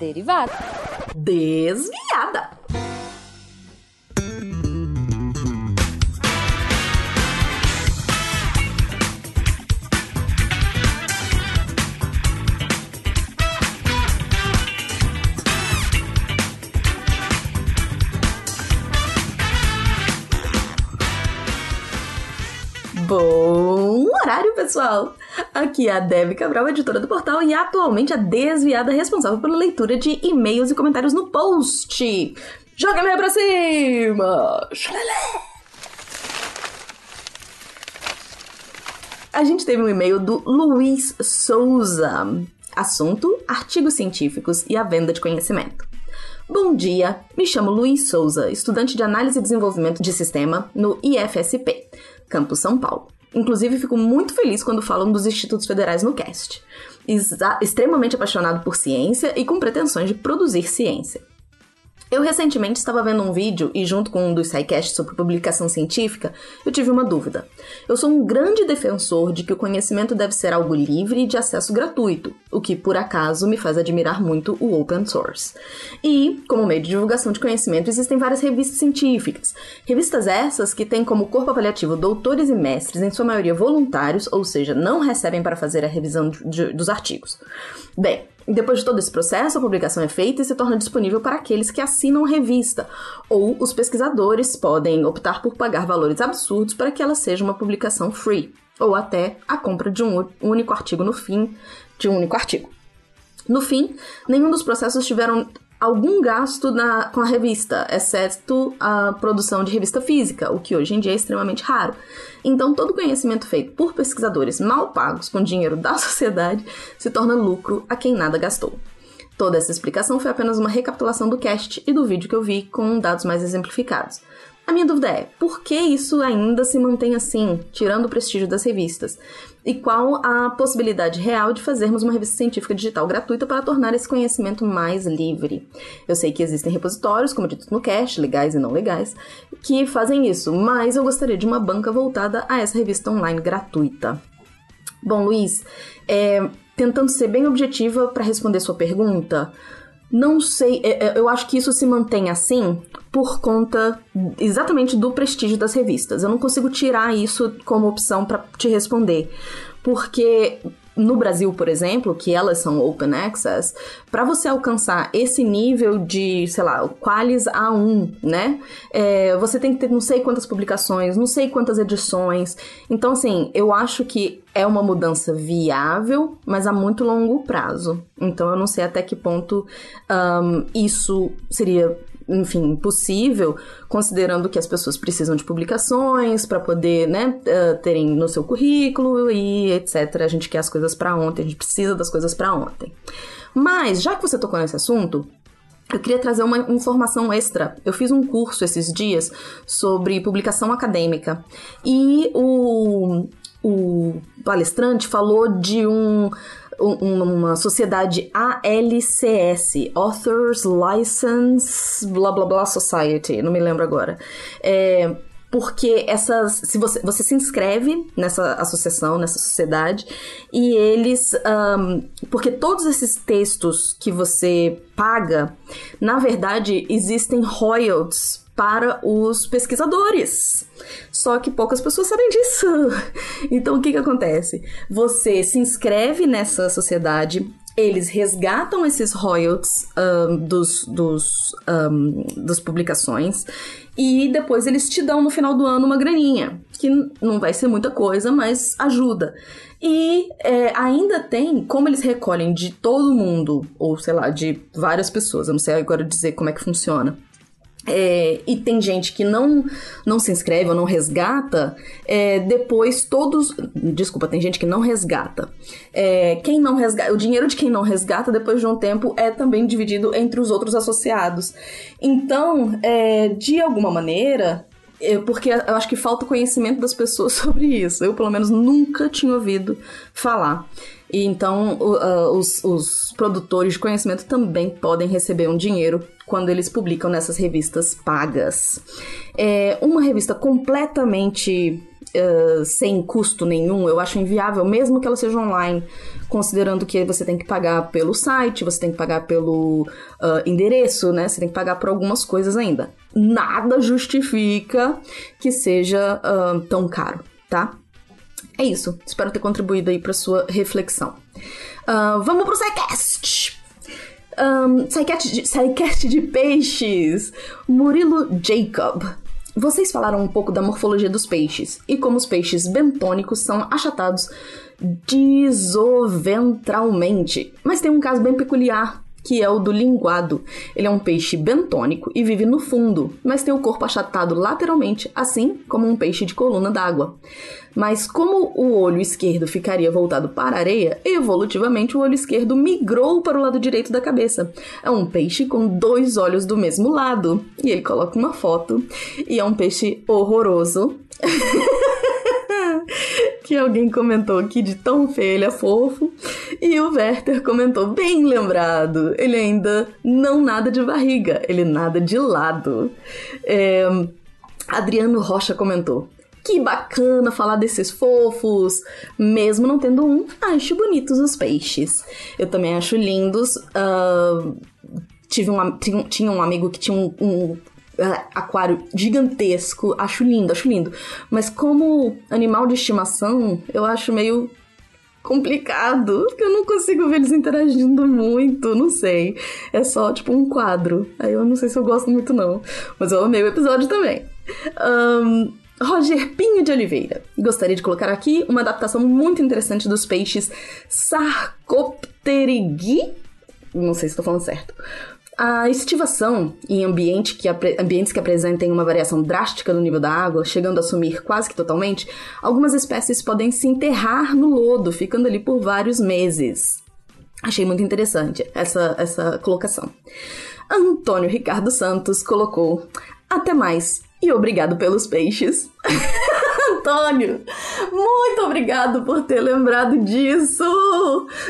Derivada. Desviada. Pessoal! Aqui é a Debbie Cabral, editora do portal, e atualmente a desviada responsável pela leitura de e-mails e comentários no post. Joga e-mail pra cima! Xalala! A gente teve um e-mail do Luiz Souza. Assunto: artigos científicos e a venda de conhecimento. Bom dia, me chamo Luiz Souza, estudante de análise e desenvolvimento de sistema no IFSP, Campus São Paulo. Inclusive, fico muito feliz quando falam dos institutos federais no cast. Extremamente apaixonado por ciência e com pretensões de produzir ciência. Eu recentemente estava vendo um vídeo e, junto com um dos sidecasts sobre publicação científica, eu tive uma dúvida. Eu sou um grande defensor de que o conhecimento deve ser algo livre e de acesso gratuito, o que, por acaso, me faz admirar muito o open source. E, como meio de divulgação de conhecimento, existem várias revistas científicas. Revistas essas que têm como corpo avaliativo doutores e mestres, em sua maioria voluntários, ou seja, não recebem para fazer a revisão de, de, dos artigos. Bem, depois de todo esse processo, a publicação é feita e se torna disponível para aqueles que assinam revista, ou os pesquisadores podem optar por pagar valores absurdos para que ela seja uma publicação free, ou até a compra de um único artigo no fim de um único artigo. No fim, nenhum dos processos tiveram algum gasto na, com a revista, exceto a produção de revista física, o que hoje em dia é extremamente raro. Então, todo conhecimento feito por pesquisadores mal pagos com dinheiro da sociedade se torna lucro a quem nada gastou. Toda essa explicação foi apenas uma recapitulação do cast e do vídeo que eu vi com dados mais exemplificados. A minha dúvida é, por que isso ainda se mantém assim, tirando o prestígio das revistas? E qual a possibilidade real de fazermos uma revista científica digital gratuita para tornar esse conhecimento mais livre? Eu sei que existem repositórios, como dito no cast, legais e não legais, que fazem isso, mas eu gostaria de uma banca voltada a essa revista online gratuita. Bom, Luiz, é, tentando ser bem objetiva para responder sua pergunta, não sei, é, é, eu acho que isso se mantém assim por conta exatamente do prestígio das revistas. Eu não consigo tirar isso como opção para te responder. Porque no Brasil, por exemplo, que elas são open access, para você alcançar esse nível de, sei lá, Qualis A1, né? É, você tem que ter não sei quantas publicações, não sei quantas edições. Então, assim, eu acho que é uma mudança viável, mas a muito longo prazo. Então, eu não sei até que ponto um, isso seria enfim, possível, considerando que as pessoas precisam de publicações para poder, né, uh, terem no seu currículo e etc. A gente quer as coisas para ontem, a gente precisa das coisas para ontem. Mas, já que você tocou nesse assunto, eu queria trazer uma informação extra. Eu fiz um curso esses dias sobre publicação acadêmica e o, o palestrante falou de um uma sociedade ALCS, Authors License, blá blá blá Society, não me lembro agora. É, porque essas se você, você se inscreve nessa associação nessa sociedade e eles um, porque todos esses textos que você paga na verdade existem royalties para os pesquisadores. Só que poucas pessoas sabem disso. Então o que, que acontece? Você se inscreve nessa sociedade, eles resgatam esses royalties um, dos, dos, um, das publicações e depois eles te dão no final do ano uma graninha, que não vai ser muita coisa, mas ajuda. E é, ainda tem, como eles recolhem de todo mundo, ou sei lá, de várias pessoas, eu não sei agora dizer como é que funciona é, e tem gente que não não se inscreve ou não resgata, é, depois todos. Desculpa, tem gente que não resgata. É, quem não resgata. O dinheiro de quem não resgata, depois de um tempo, é também dividido entre os outros associados. Então, é, de alguma maneira, eu, porque eu acho que falta conhecimento das pessoas sobre isso. Eu, pelo menos, nunca tinha ouvido falar. E então, uh, os, os produtores de conhecimento também podem receber um dinheiro quando eles publicam nessas revistas pagas. É uma revista completamente uh, sem custo nenhum, eu acho inviável, mesmo que ela seja online, considerando que você tem que pagar pelo site, você tem que pagar pelo uh, endereço, né? Você tem que pagar por algumas coisas ainda. Nada justifica que seja uh, tão caro, tá? É isso. Espero ter contribuído aí para sua reflexão. Uh, vamos pro SciCast! Um, SciCast, de, de peixes. Murilo Jacob. Vocês falaram um pouco da morfologia dos peixes e como os peixes bentônicos são achatados disoventralmente. Mas tem um caso bem peculiar que é o do linguado. Ele é um peixe bentônico e vive no fundo, mas tem o corpo achatado lateralmente, assim como um peixe de coluna d'água. Mas como o olho esquerdo ficaria voltado para a areia, evolutivamente o olho esquerdo migrou para o lado direito da cabeça. É um peixe com dois olhos do mesmo lado. E ele coloca uma foto e é um peixe horroroso. que alguém comentou aqui de tão feio, ele é fofo. E o Werther comentou, bem lembrado, ele ainda não nada de barriga, ele nada de lado. É, Adriano Rocha comentou, que bacana falar desses fofos. Mesmo não tendo um, acho bonitos os peixes. Eu também acho lindos. Uh, tive um, tinha um amigo que tinha um, um aquário gigantesco. Acho lindo, acho lindo. Mas como animal de estimação, eu acho meio complicado, porque eu não consigo ver eles interagindo muito, não sei. É só tipo um quadro. Aí eu não sei se eu gosto muito, não. Mas eu amei o episódio também. Um, Roger Pinho de Oliveira. Gostaria de colocar aqui uma adaptação muito interessante dos peixes Sarcopterygii. Não sei se estou falando certo. A estivação em ambiente que ambientes que apresentem uma variação drástica no nível da água, chegando a sumir quase que totalmente, algumas espécies podem se enterrar no lodo, ficando ali por vários meses. Achei muito interessante essa, essa colocação. Antônio Ricardo Santos colocou: Até mais e obrigado pelos peixes. Antônio, muito obrigado por ter lembrado disso.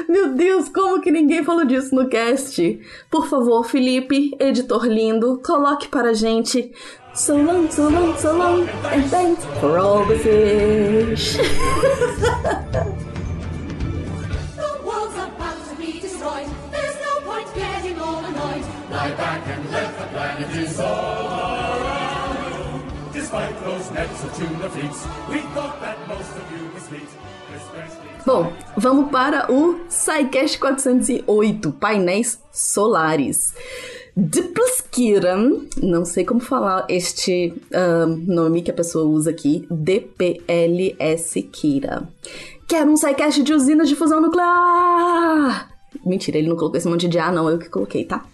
Meu Deus, como que ninguém falou disso no cast? Por favor, Felipe, editor lindo, coloque para a gente So long, so long, so long, and thanks for all the fish. world's about to be destroyed. There's no point getting all annoyed. Lie back and let the planet dissolve. Bom, vamos para o SciCast 408, painéis solares. Dipluskiran, não sei como falar este uh, nome que a pessoa usa aqui, DPLS Kira. Quero um SciCast de usinas de fusão nuclear! Mentira, ele não colocou esse monte de A, não, eu que coloquei, tá?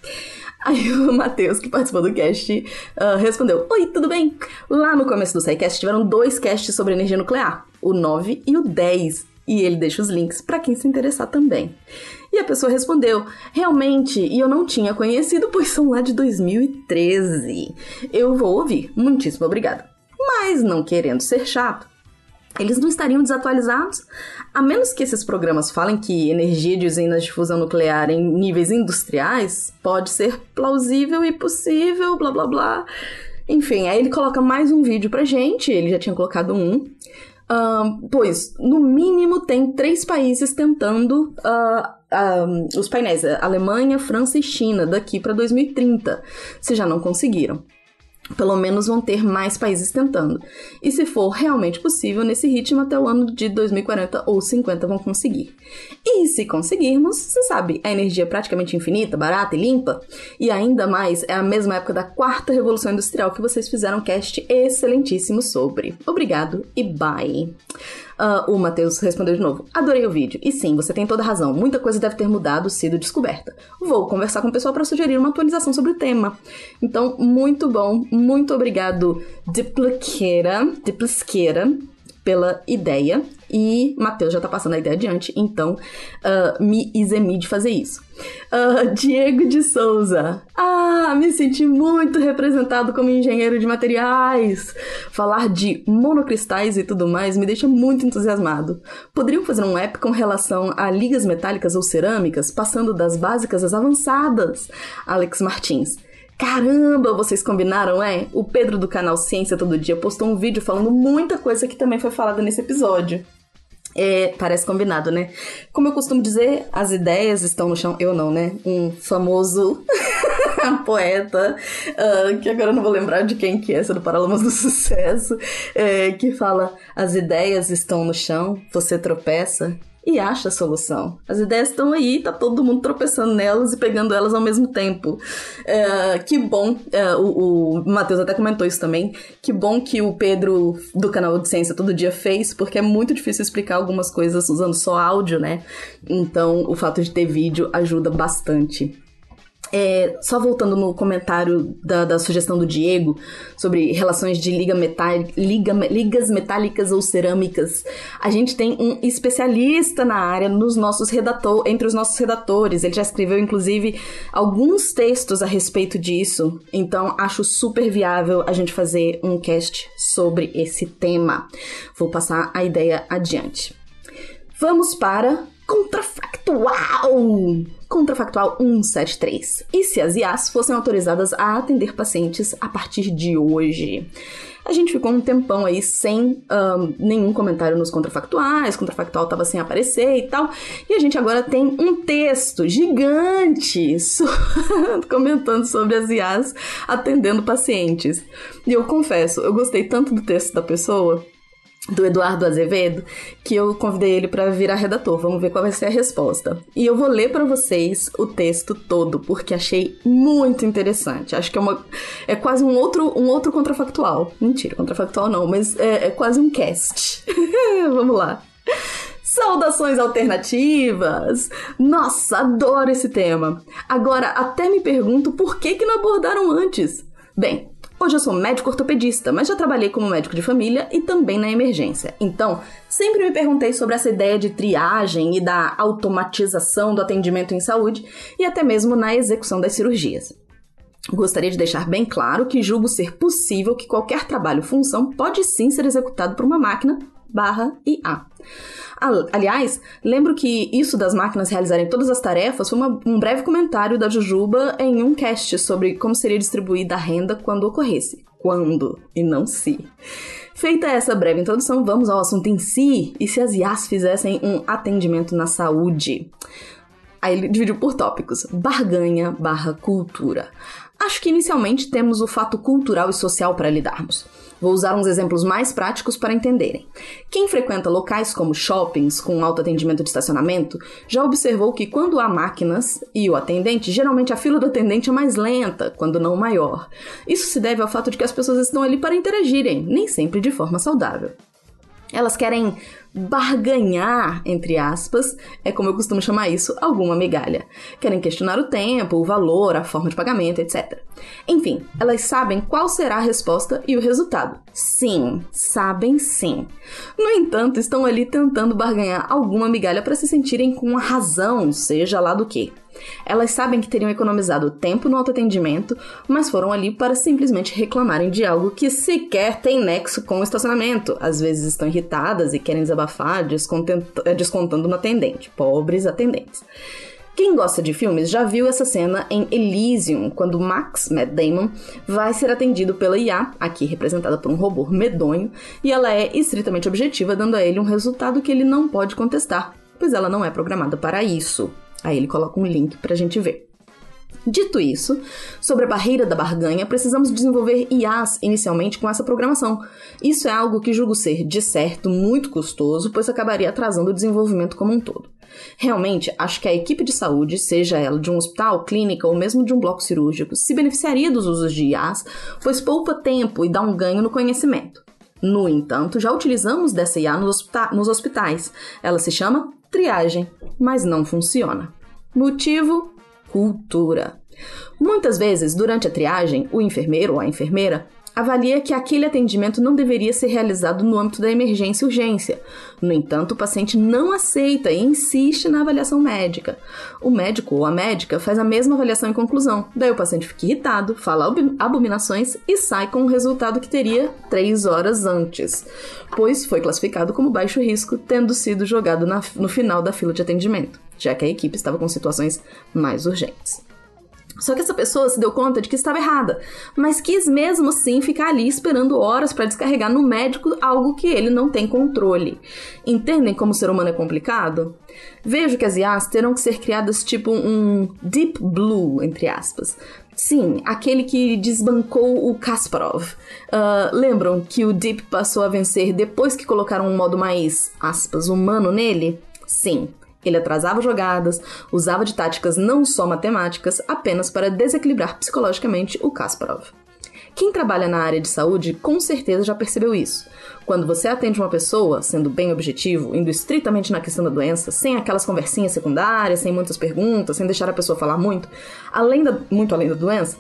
Aí o Matheus, que participou do cast, uh, respondeu: Oi, tudo bem? Lá no começo do SciCast tiveram dois casts sobre energia nuclear, o 9 e o 10. E ele deixa os links para quem se interessar também. E a pessoa respondeu: Realmente, e eu não tinha conhecido, pois são lá de 2013. Eu vou ouvir, muitíssimo obrigada. Mas, não querendo ser chato, eles não estariam desatualizados, a menos que esses programas falem que energia de usinas de fusão nuclear em níveis industriais pode ser plausível e possível, blá blá blá. Enfim, aí ele coloca mais um vídeo pra gente, ele já tinha colocado um. Uh, pois, no mínimo, tem três países tentando uh, uh, os painéis: Alemanha, França e China, daqui para 2030, se já não conseguiram pelo menos vão ter mais países tentando. E se for realmente possível, nesse ritmo até o ano de 2040 ou 50 vão conseguir. E se conseguirmos, você sabe, a energia é praticamente infinita, barata e limpa. E ainda mais, é a mesma época da quarta revolução industrial que vocês fizeram um cast excelentíssimo sobre. Obrigado e bye! Uh, o Matheus respondeu de novo: Adorei o vídeo. E sim, você tem toda razão. Muita coisa deve ter mudado, sido descoberta. Vou conversar com o pessoal para sugerir uma atualização sobre o tema. Então, muito bom. Muito obrigado, Diplisqueira. Diplisqueira pela ideia e Matheus já tá passando a ideia adiante, então uh, me isemi de fazer isso. Uh, Diego de Souza. Ah, me senti muito representado como engenheiro de materiais. Falar de monocristais e tudo mais me deixa muito entusiasmado. Poderiam fazer um app com relação a ligas metálicas ou cerâmicas, passando das básicas às avançadas? Alex Martins. Caramba, vocês combinaram, é? O Pedro do canal Ciência Todo Dia postou um vídeo falando muita coisa que também foi falada nesse episódio. É, parece combinado, né? Como eu costumo dizer, as ideias estão no chão. Eu não, né? Um famoso poeta, uh, que agora eu não vou lembrar de quem que é, essa do Paralamas do Sucesso, é, que fala: as ideias estão no chão, você tropeça e acha a solução. As ideias estão aí, tá todo mundo tropeçando nelas e pegando elas ao mesmo tempo. É, que bom, é, o, o Matheus até comentou isso também, que bom que o Pedro do canal de Ciência Todo Dia fez, porque é muito difícil explicar algumas coisas usando só áudio, né? Então o fato de ter vídeo ajuda bastante. É, só voltando no comentário da, da, sugestão do Diego sobre relações de liga liga, ligas metálicas ou cerâmicas, a gente tem um especialista na área nos nossos redator, entre os nossos redatores. Ele já escreveu, inclusive, alguns textos a respeito disso. Então, acho super viável a gente fazer um cast sobre esse tema. Vou passar a ideia adiante. Vamos para Contrafactual! Contrafactual 173. E se as IAs fossem autorizadas a atender pacientes a partir de hoje? A gente ficou um tempão aí sem um, nenhum comentário nos contrafactuais, contrafactual estava sem aparecer e tal. E a gente agora tem um texto gigante comentando sobre as IAs atendendo pacientes. E eu confesso, eu gostei tanto do texto da pessoa do Eduardo Azevedo, que eu convidei ele para virar redator. Vamos ver qual vai ser a resposta. E eu vou ler para vocês o texto todo, porque achei muito interessante. Acho que é uma é quase um outro um outro contrafactual. Mentira, contrafactual não, mas é, é quase um cast. Vamos lá. Saudações alternativas! Nossa, adoro esse tema. Agora até me pergunto por que que não abordaram antes. Bem, Hoje eu sou médico ortopedista, mas já trabalhei como médico de família e também na emergência. Então, sempre me perguntei sobre essa ideia de triagem e da automatização do atendimento em saúde e até mesmo na execução das cirurgias. Gostaria de deixar bem claro que julgo ser possível que qualquer trabalho-função pode sim ser executado por uma máquina barra IA. Aliás, lembro que isso das máquinas realizarem todas as tarefas foi uma, um breve comentário da Jujuba em um cast sobre como seria distribuída a renda quando ocorresse. Quando e não se. Feita essa breve introdução, vamos ao assunto em si e se as IAs fizessem um atendimento na saúde. Aí ele dividiu por tópicos: barganha barra cultura. Acho que inicialmente temos o fato cultural e social para lidarmos. Vou usar uns exemplos mais práticos para entenderem. Quem frequenta locais como shoppings com alto atendimento de estacionamento já observou que quando há máquinas e o atendente, geralmente a fila do atendente é mais lenta, quando não maior. Isso se deve ao fato de que as pessoas estão ali para interagirem, nem sempre de forma saudável. Elas querem barganhar, entre aspas, é como eu costumo chamar isso, alguma migalha. Querem questionar o tempo, o valor, a forma de pagamento, etc. Enfim, elas sabem qual será a resposta e o resultado. Sim, sabem sim. No entanto, estão ali tentando barganhar alguma migalha para se sentirem com a razão, seja lá do que. Elas sabem que teriam economizado tempo no autoatendimento, mas foram ali para simplesmente reclamarem de algo que sequer tem nexo com o estacionamento. Às vezes estão irritadas e querem desabafar, eh, descontando no atendente. Pobres atendentes. Quem gosta de filmes já viu essa cena em Elysium, quando Max, Matt Damon, vai ser atendido pela IA, aqui representada por um robô medonho, e ela é estritamente objetiva, dando a ele um resultado que ele não pode contestar, pois ela não é programada para isso. Aí ele coloca um link para a gente ver. Dito isso, sobre a barreira da barganha, precisamos desenvolver IAs inicialmente com essa programação. Isso é algo que julgo ser, de certo, muito custoso, pois acabaria atrasando o desenvolvimento como um todo. Realmente, acho que a equipe de saúde, seja ela de um hospital, clínica ou mesmo de um bloco cirúrgico, se beneficiaria dos usos de IAs, pois poupa tempo e dá um ganho no conhecimento. No entanto, já utilizamos dessa IA nos hospitais. Ela se chama triagem, mas não funciona. Motivo: cultura. Muitas vezes, durante a triagem, o enfermeiro ou a enfermeira avalia que aquele atendimento não deveria ser realizado no âmbito da emergência e urgência. No entanto, o paciente não aceita e insiste na avaliação médica. O médico ou a médica faz a mesma avaliação em conclusão. Daí o paciente fica irritado, fala abominações e sai com o resultado que teria três horas antes, pois foi classificado como baixo risco, tendo sido jogado na, no final da fila de atendimento, já que a equipe estava com situações mais urgentes. Só que essa pessoa se deu conta de que estava errada, mas quis mesmo assim ficar ali esperando horas para descarregar no médico algo que ele não tem controle. Entendem como o ser humano é complicado? Vejo que as IAs terão que ser criadas tipo um Deep Blue, entre aspas. Sim, aquele que desbancou o Kasparov. Uh, lembram que o Deep passou a vencer depois que colocaram um modo mais, aspas, humano nele? Sim. Ele atrasava jogadas, usava de táticas não só matemáticas, apenas para desequilibrar psicologicamente o Kasparov. Quem trabalha na área de saúde com certeza já percebeu isso. Quando você atende uma pessoa, sendo bem objetivo, indo estritamente na questão da doença, sem aquelas conversinhas secundárias, sem muitas perguntas, sem deixar a pessoa falar muito, além da, muito além da doença,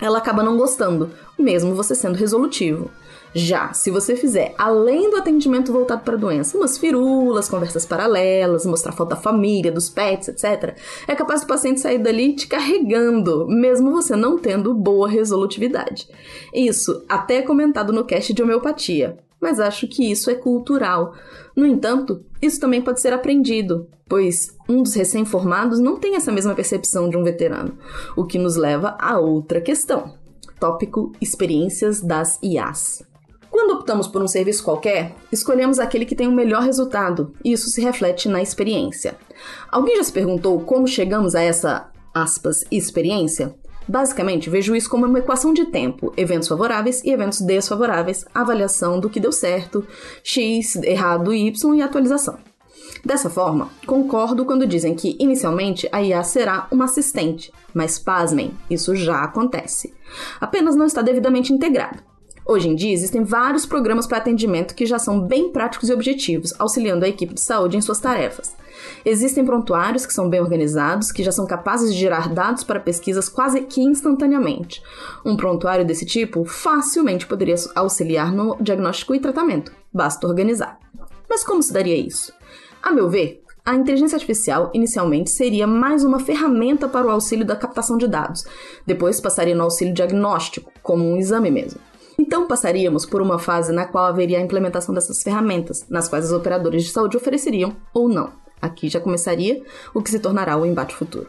ela acaba não gostando, mesmo você sendo resolutivo. Já, se você fizer, além do atendimento voltado para a doença, umas firulas, conversas paralelas, mostrar foto da família, dos pets, etc., é capaz do paciente sair dali te carregando, mesmo você não tendo boa resolutividade. Isso até é comentado no cast de homeopatia, mas acho que isso é cultural. No entanto, isso também pode ser aprendido, pois um dos recém-formados não tem essa mesma percepção de um veterano, o que nos leva a outra questão. Tópico Experiências das IAs. Quando optamos por um serviço qualquer, escolhemos aquele que tem o melhor resultado, e isso se reflete na experiência. Alguém já se perguntou como chegamos a essa, aspas, experiência? Basicamente, vejo isso como uma equação de tempo, eventos favoráveis e eventos desfavoráveis, avaliação do que deu certo, x, errado, y e atualização. Dessa forma, concordo quando dizem que inicialmente a IA será uma assistente, mas pasmem, isso já acontece. Apenas não está devidamente integrado. Hoje em dia, existem vários programas para atendimento que já são bem práticos e objetivos, auxiliando a equipe de saúde em suas tarefas. Existem prontuários que são bem organizados, que já são capazes de gerar dados para pesquisas quase que instantaneamente. Um prontuário desse tipo facilmente poderia auxiliar no diagnóstico e tratamento, basta organizar. Mas como se daria isso? A meu ver, a inteligência artificial inicialmente seria mais uma ferramenta para o auxílio da captação de dados, depois passaria no auxílio diagnóstico, como um exame mesmo. Então passaríamos por uma fase na qual haveria a implementação dessas ferramentas, nas quais os operadores de saúde ofereceriam ou não. Aqui já começaria o que se tornará o embate futuro.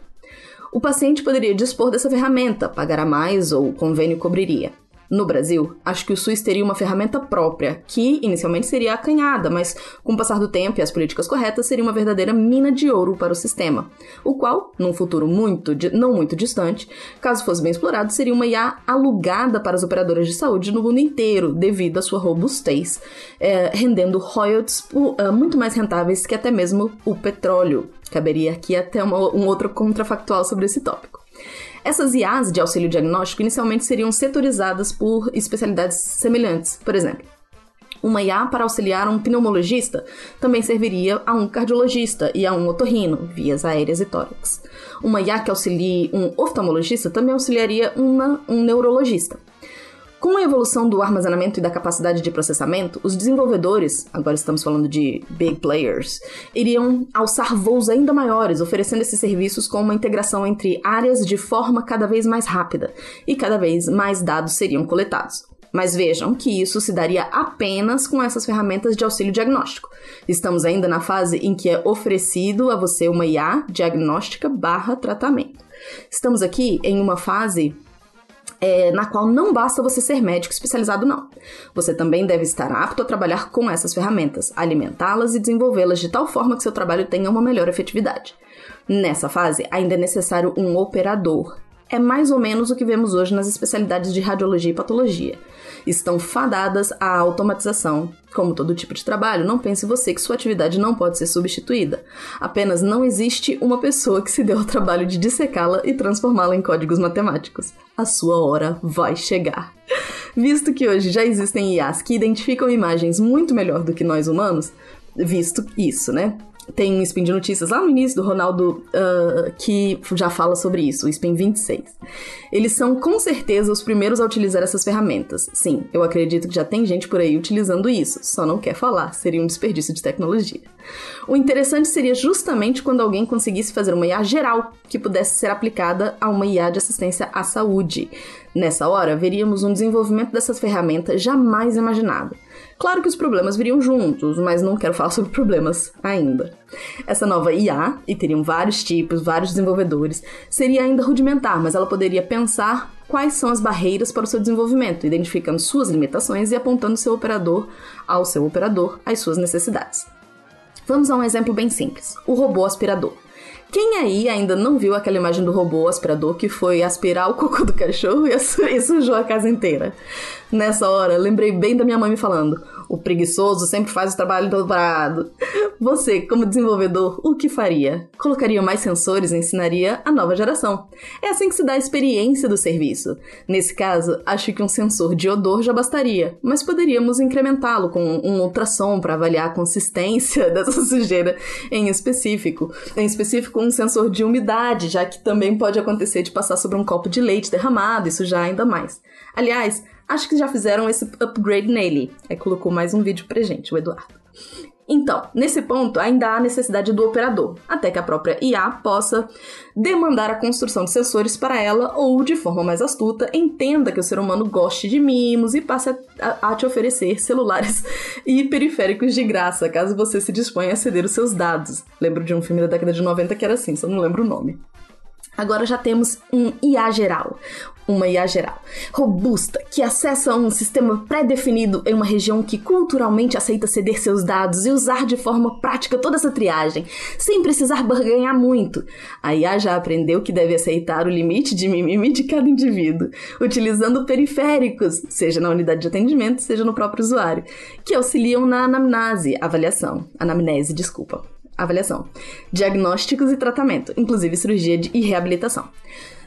O paciente poderia dispor dessa ferramenta, pagará mais ou o convênio cobriria. No Brasil, acho que o SUS teria uma ferramenta própria, que inicialmente seria acanhada, mas com o passar do tempo e as políticas corretas, seria uma verdadeira mina de ouro para o sistema, o qual, num futuro muito, não muito distante, caso fosse bem explorado, seria uma IA alugada para as operadoras de saúde no mundo inteiro, devido à sua robustez, é, rendendo royalties uh, muito mais rentáveis que até mesmo o petróleo. Caberia aqui até uma, um outro contrafactual sobre esse tópico. Essas IAs de auxílio diagnóstico inicialmente seriam setorizadas por especialidades semelhantes. Por exemplo, uma IA para auxiliar um pneumologista também serviria a um cardiologista e a um otorrino, vias aéreas e tórax. Uma IA que auxilie um oftalmologista também auxiliaria uma, um neurologista. Com a evolução do armazenamento e da capacidade de processamento, os desenvolvedores, agora estamos falando de big players, iriam alçar voos ainda maiores, oferecendo esses serviços com uma integração entre áreas de forma cada vez mais rápida e cada vez mais dados seriam coletados. Mas vejam que isso se daria apenas com essas ferramentas de auxílio diagnóstico. Estamos ainda na fase em que é oferecido a você uma IA diagnóstica barra tratamento. Estamos aqui em uma fase é, na qual não basta você ser médico especializado, não. Você também deve estar apto a trabalhar com essas ferramentas, alimentá-las e desenvolvê-las de tal forma que seu trabalho tenha uma melhor efetividade. Nessa fase, ainda é necessário um operador. É mais ou menos o que vemos hoje nas especialidades de radiologia e patologia estão fadadas à automatização. Como todo tipo de trabalho, não pense você que sua atividade não pode ser substituída. Apenas não existe uma pessoa que se deu ao trabalho de dissecá-la e transformá-la em códigos matemáticos. A sua hora vai chegar. Visto que hoje já existem IAs que identificam imagens muito melhor do que nós humanos, visto isso, né? Tem um spin de notícias lá no início do Ronaldo uh, que já fala sobre isso, o spin 26. Eles são com certeza os primeiros a utilizar essas ferramentas. Sim, eu acredito que já tem gente por aí utilizando isso, só não quer falar, seria um desperdício de tecnologia. O interessante seria justamente quando alguém conseguisse fazer uma IA geral que pudesse ser aplicada a uma IA de assistência à saúde. Nessa hora, veríamos um desenvolvimento dessas ferramentas jamais imaginado. Claro que os problemas viriam juntos, mas não quero falar sobre problemas ainda. Essa nova IA, e teriam vários tipos, vários desenvolvedores, seria ainda rudimentar, mas ela poderia pensar quais são as barreiras para o seu desenvolvimento, identificando suas limitações e apontando seu operador ao seu operador as suas necessidades. Vamos a um exemplo bem simples: o robô aspirador. Quem aí ainda não viu aquela imagem do robô aspirador que foi aspirar o cocô do cachorro e sujou a casa inteira? Nessa hora, lembrei bem da minha mãe me falando: o preguiçoso sempre faz o trabalho dobrado. Você, como desenvolvedor, o que faria? Colocaria mais sensores e ensinaria a nova geração. É assim que se dá a experiência do serviço. Nesse caso, acho que um sensor de odor já bastaria, mas poderíamos incrementá-lo com um ultrassom para avaliar a consistência dessa sujeira em específico. Em específico, um sensor de umidade, já que também pode acontecer de passar sobre um copo de leite derramado, isso já ainda mais. Aliás, Acho que já fizeram esse upgrade nele. Aí colocou mais um vídeo pra gente, o Eduardo. Então, nesse ponto, ainda há necessidade do operador, até que a própria IA possa demandar a construção de sensores para ela ou, de forma mais astuta, entenda que o ser humano goste de mimos e passe a, a, a te oferecer celulares e periféricos de graça, caso você se disponha a ceder os seus dados. Lembro de um filme da década de 90 que era assim, só não lembro o nome. Agora já temos um IA geral, uma IA geral, robusta, que acessa um sistema pré-definido em uma região que culturalmente aceita ceder seus dados e usar de forma prática toda essa triagem, sem precisar barganhar muito. A IA já aprendeu que deve aceitar o limite de mimimi de cada indivíduo, utilizando periféricos, seja na unidade de atendimento, seja no próprio usuário, que auxiliam na anamnese, avaliação, anamnese, desculpa avaliação, diagnósticos e tratamento, inclusive cirurgia e reabilitação.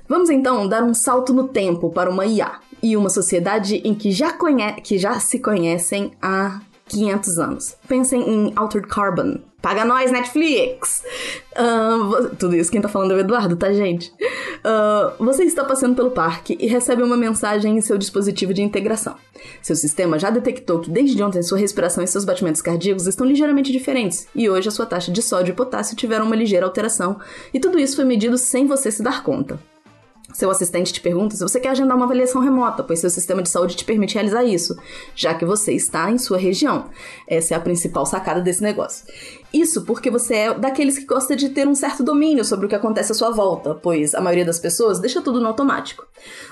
Vamos então dar um salto no tempo para uma IA e uma sociedade em que já, conhe que já se conhecem há 500 anos. Pensem em Altered Carbon. Paga nós, Netflix! Uh, tudo isso quem tá falando é o Eduardo, tá, gente? Uh, você está passando pelo parque e recebe uma mensagem em seu dispositivo de integração. Seu sistema já detectou que desde ontem sua respiração e seus batimentos cardíacos estão ligeiramente diferentes, e hoje a sua taxa de sódio e potássio tiveram uma ligeira alteração, e tudo isso foi medido sem você se dar conta. Seu assistente te pergunta se você quer agendar uma avaliação remota, pois seu sistema de saúde te permite realizar isso, já que você está em sua região. Essa é a principal sacada desse negócio. Isso porque você é daqueles que gosta de ter um certo domínio sobre o que acontece à sua volta, pois a maioria das pessoas deixa tudo no automático.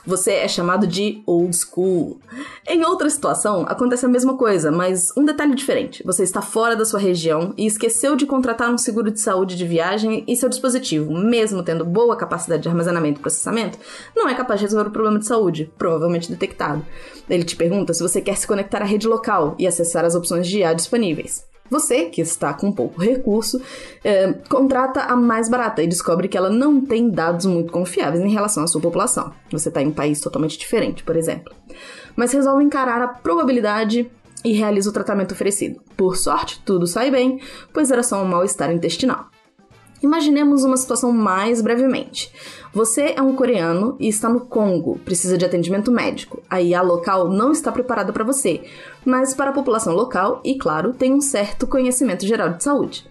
Você é chamado de old school. Em outra situação, acontece a mesma coisa, mas um detalhe diferente. Você está fora da sua região e esqueceu de contratar um seguro de saúde de viagem e seu dispositivo, mesmo tendo boa capacidade de armazenamento e processamento, não é capaz de resolver o problema de saúde, provavelmente detectado. Ele te pergunta se você quer se conectar à rede local e acessar as opções de IA disponíveis. Você, que está com pouco recurso, é, contrata a mais barata e descobre que ela não tem dados muito confiáveis em relação à sua população. Você está em um país totalmente diferente, por exemplo. Mas resolve encarar a probabilidade e realiza o tratamento oferecido. Por sorte, tudo sai bem, pois era só um mal-estar intestinal. Imaginemos uma situação mais brevemente. Você é um coreano e está no Congo, precisa de atendimento médico. A IA local não está preparada para você, mas para a população local e, claro, tem um certo conhecimento geral de saúde.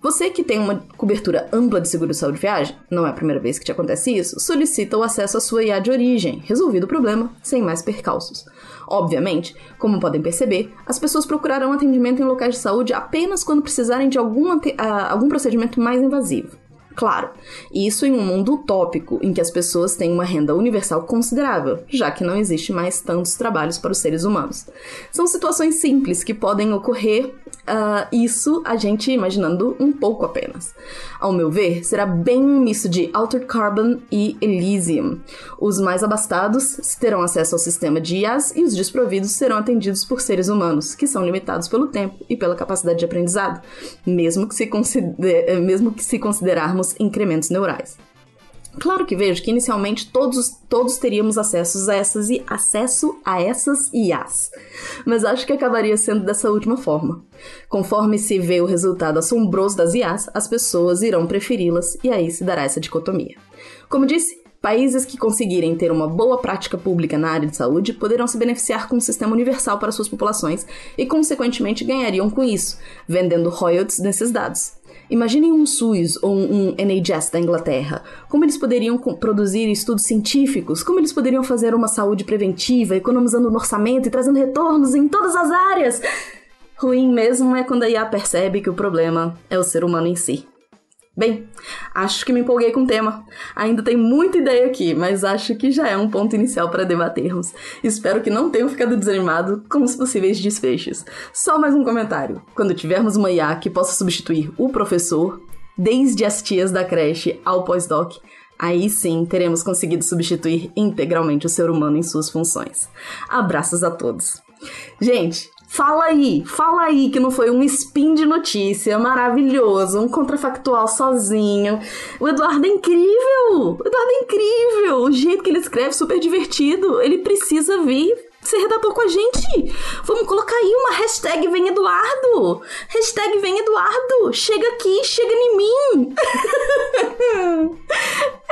Você que tem uma cobertura ampla de seguro de saúde viagem, não é a primeira vez que te acontece isso, solicita o acesso à sua IA de origem, resolvido o problema, sem mais percalços. Obviamente, como podem perceber, as pessoas procurarão atendimento em locais de saúde apenas quando precisarem de algum, uh, algum procedimento mais invasivo. Claro, isso em um mundo utópico em que as pessoas têm uma renda universal considerável, já que não existe mais tantos trabalhos para os seres humanos. São situações simples que podem ocorrer, uh, isso a gente imaginando um pouco apenas. Ao meu ver, será bem um misto de Altered Carbon e Elysium. Os mais abastados terão acesso ao sistema de IAs e os desprovidos serão atendidos por seres humanos, que são limitados pelo tempo e pela capacidade de aprendizado, mesmo que se, consider mesmo que se considerarmos incrementos neurais. Claro que vejo que inicialmente todos, todos teríamos acesso a essas e acesso a essas IAs, mas acho que acabaria sendo dessa última forma. Conforme se vê o resultado assombroso das IAs, as pessoas irão preferi-las e aí se dará essa dicotomia. Como disse, Países que conseguirem ter uma boa prática pública na área de saúde poderão se beneficiar com um sistema universal para suas populações e, consequentemente, ganhariam com isso, vendendo royalties desses dados. Imaginem um SUS ou um NHS da Inglaterra. Como eles poderiam produzir estudos científicos? Como eles poderiam fazer uma saúde preventiva, economizando no orçamento e trazendo retornos em todas as áreas? Ruim mesmo é quando a IA percebe que o problema é o ser humano em si. Bem, acho que me empolguei com o tema. Ainda tem muita ideia aqui, mas acho que já é um ponto inicial para debatermos. Espero que não tenham ficado desanimado com os possíveis desfechos. Só mais um comentário. Quando tivermos uma IA que possa substituir o professor, desde as tias da creche ao pós-doc, aí sim teremos conseguido substituir integralmente o ser humano em suas funções. Abraços a todos. Gente, Fala aí, fala aí que não foi um spin de notícia maravilhoso, um contrafactual sozinho. O Eduardo é incrível! O Eduardo é incrível! O jeito que ele escreve, super divertido. Ele precisa vir ser redator com a gente. Vamos colocar aí uma hashtag Vem Eduardo. Hashtag Vem Eduardo. Chega aqui, chega em mim.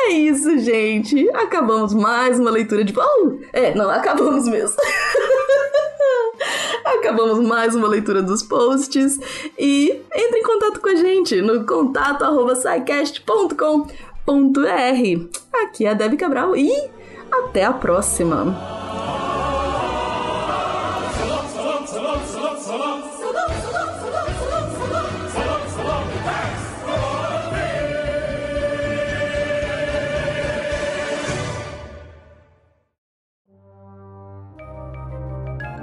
é isso, gente. Acabamos mais uma leitura de. Oh, é, não, acabamos mesmo. Acabamos mais uma leitura dos posts e entre em contato com a gente no contato arroba Aqui é a Debbie Cabral e até a próxima!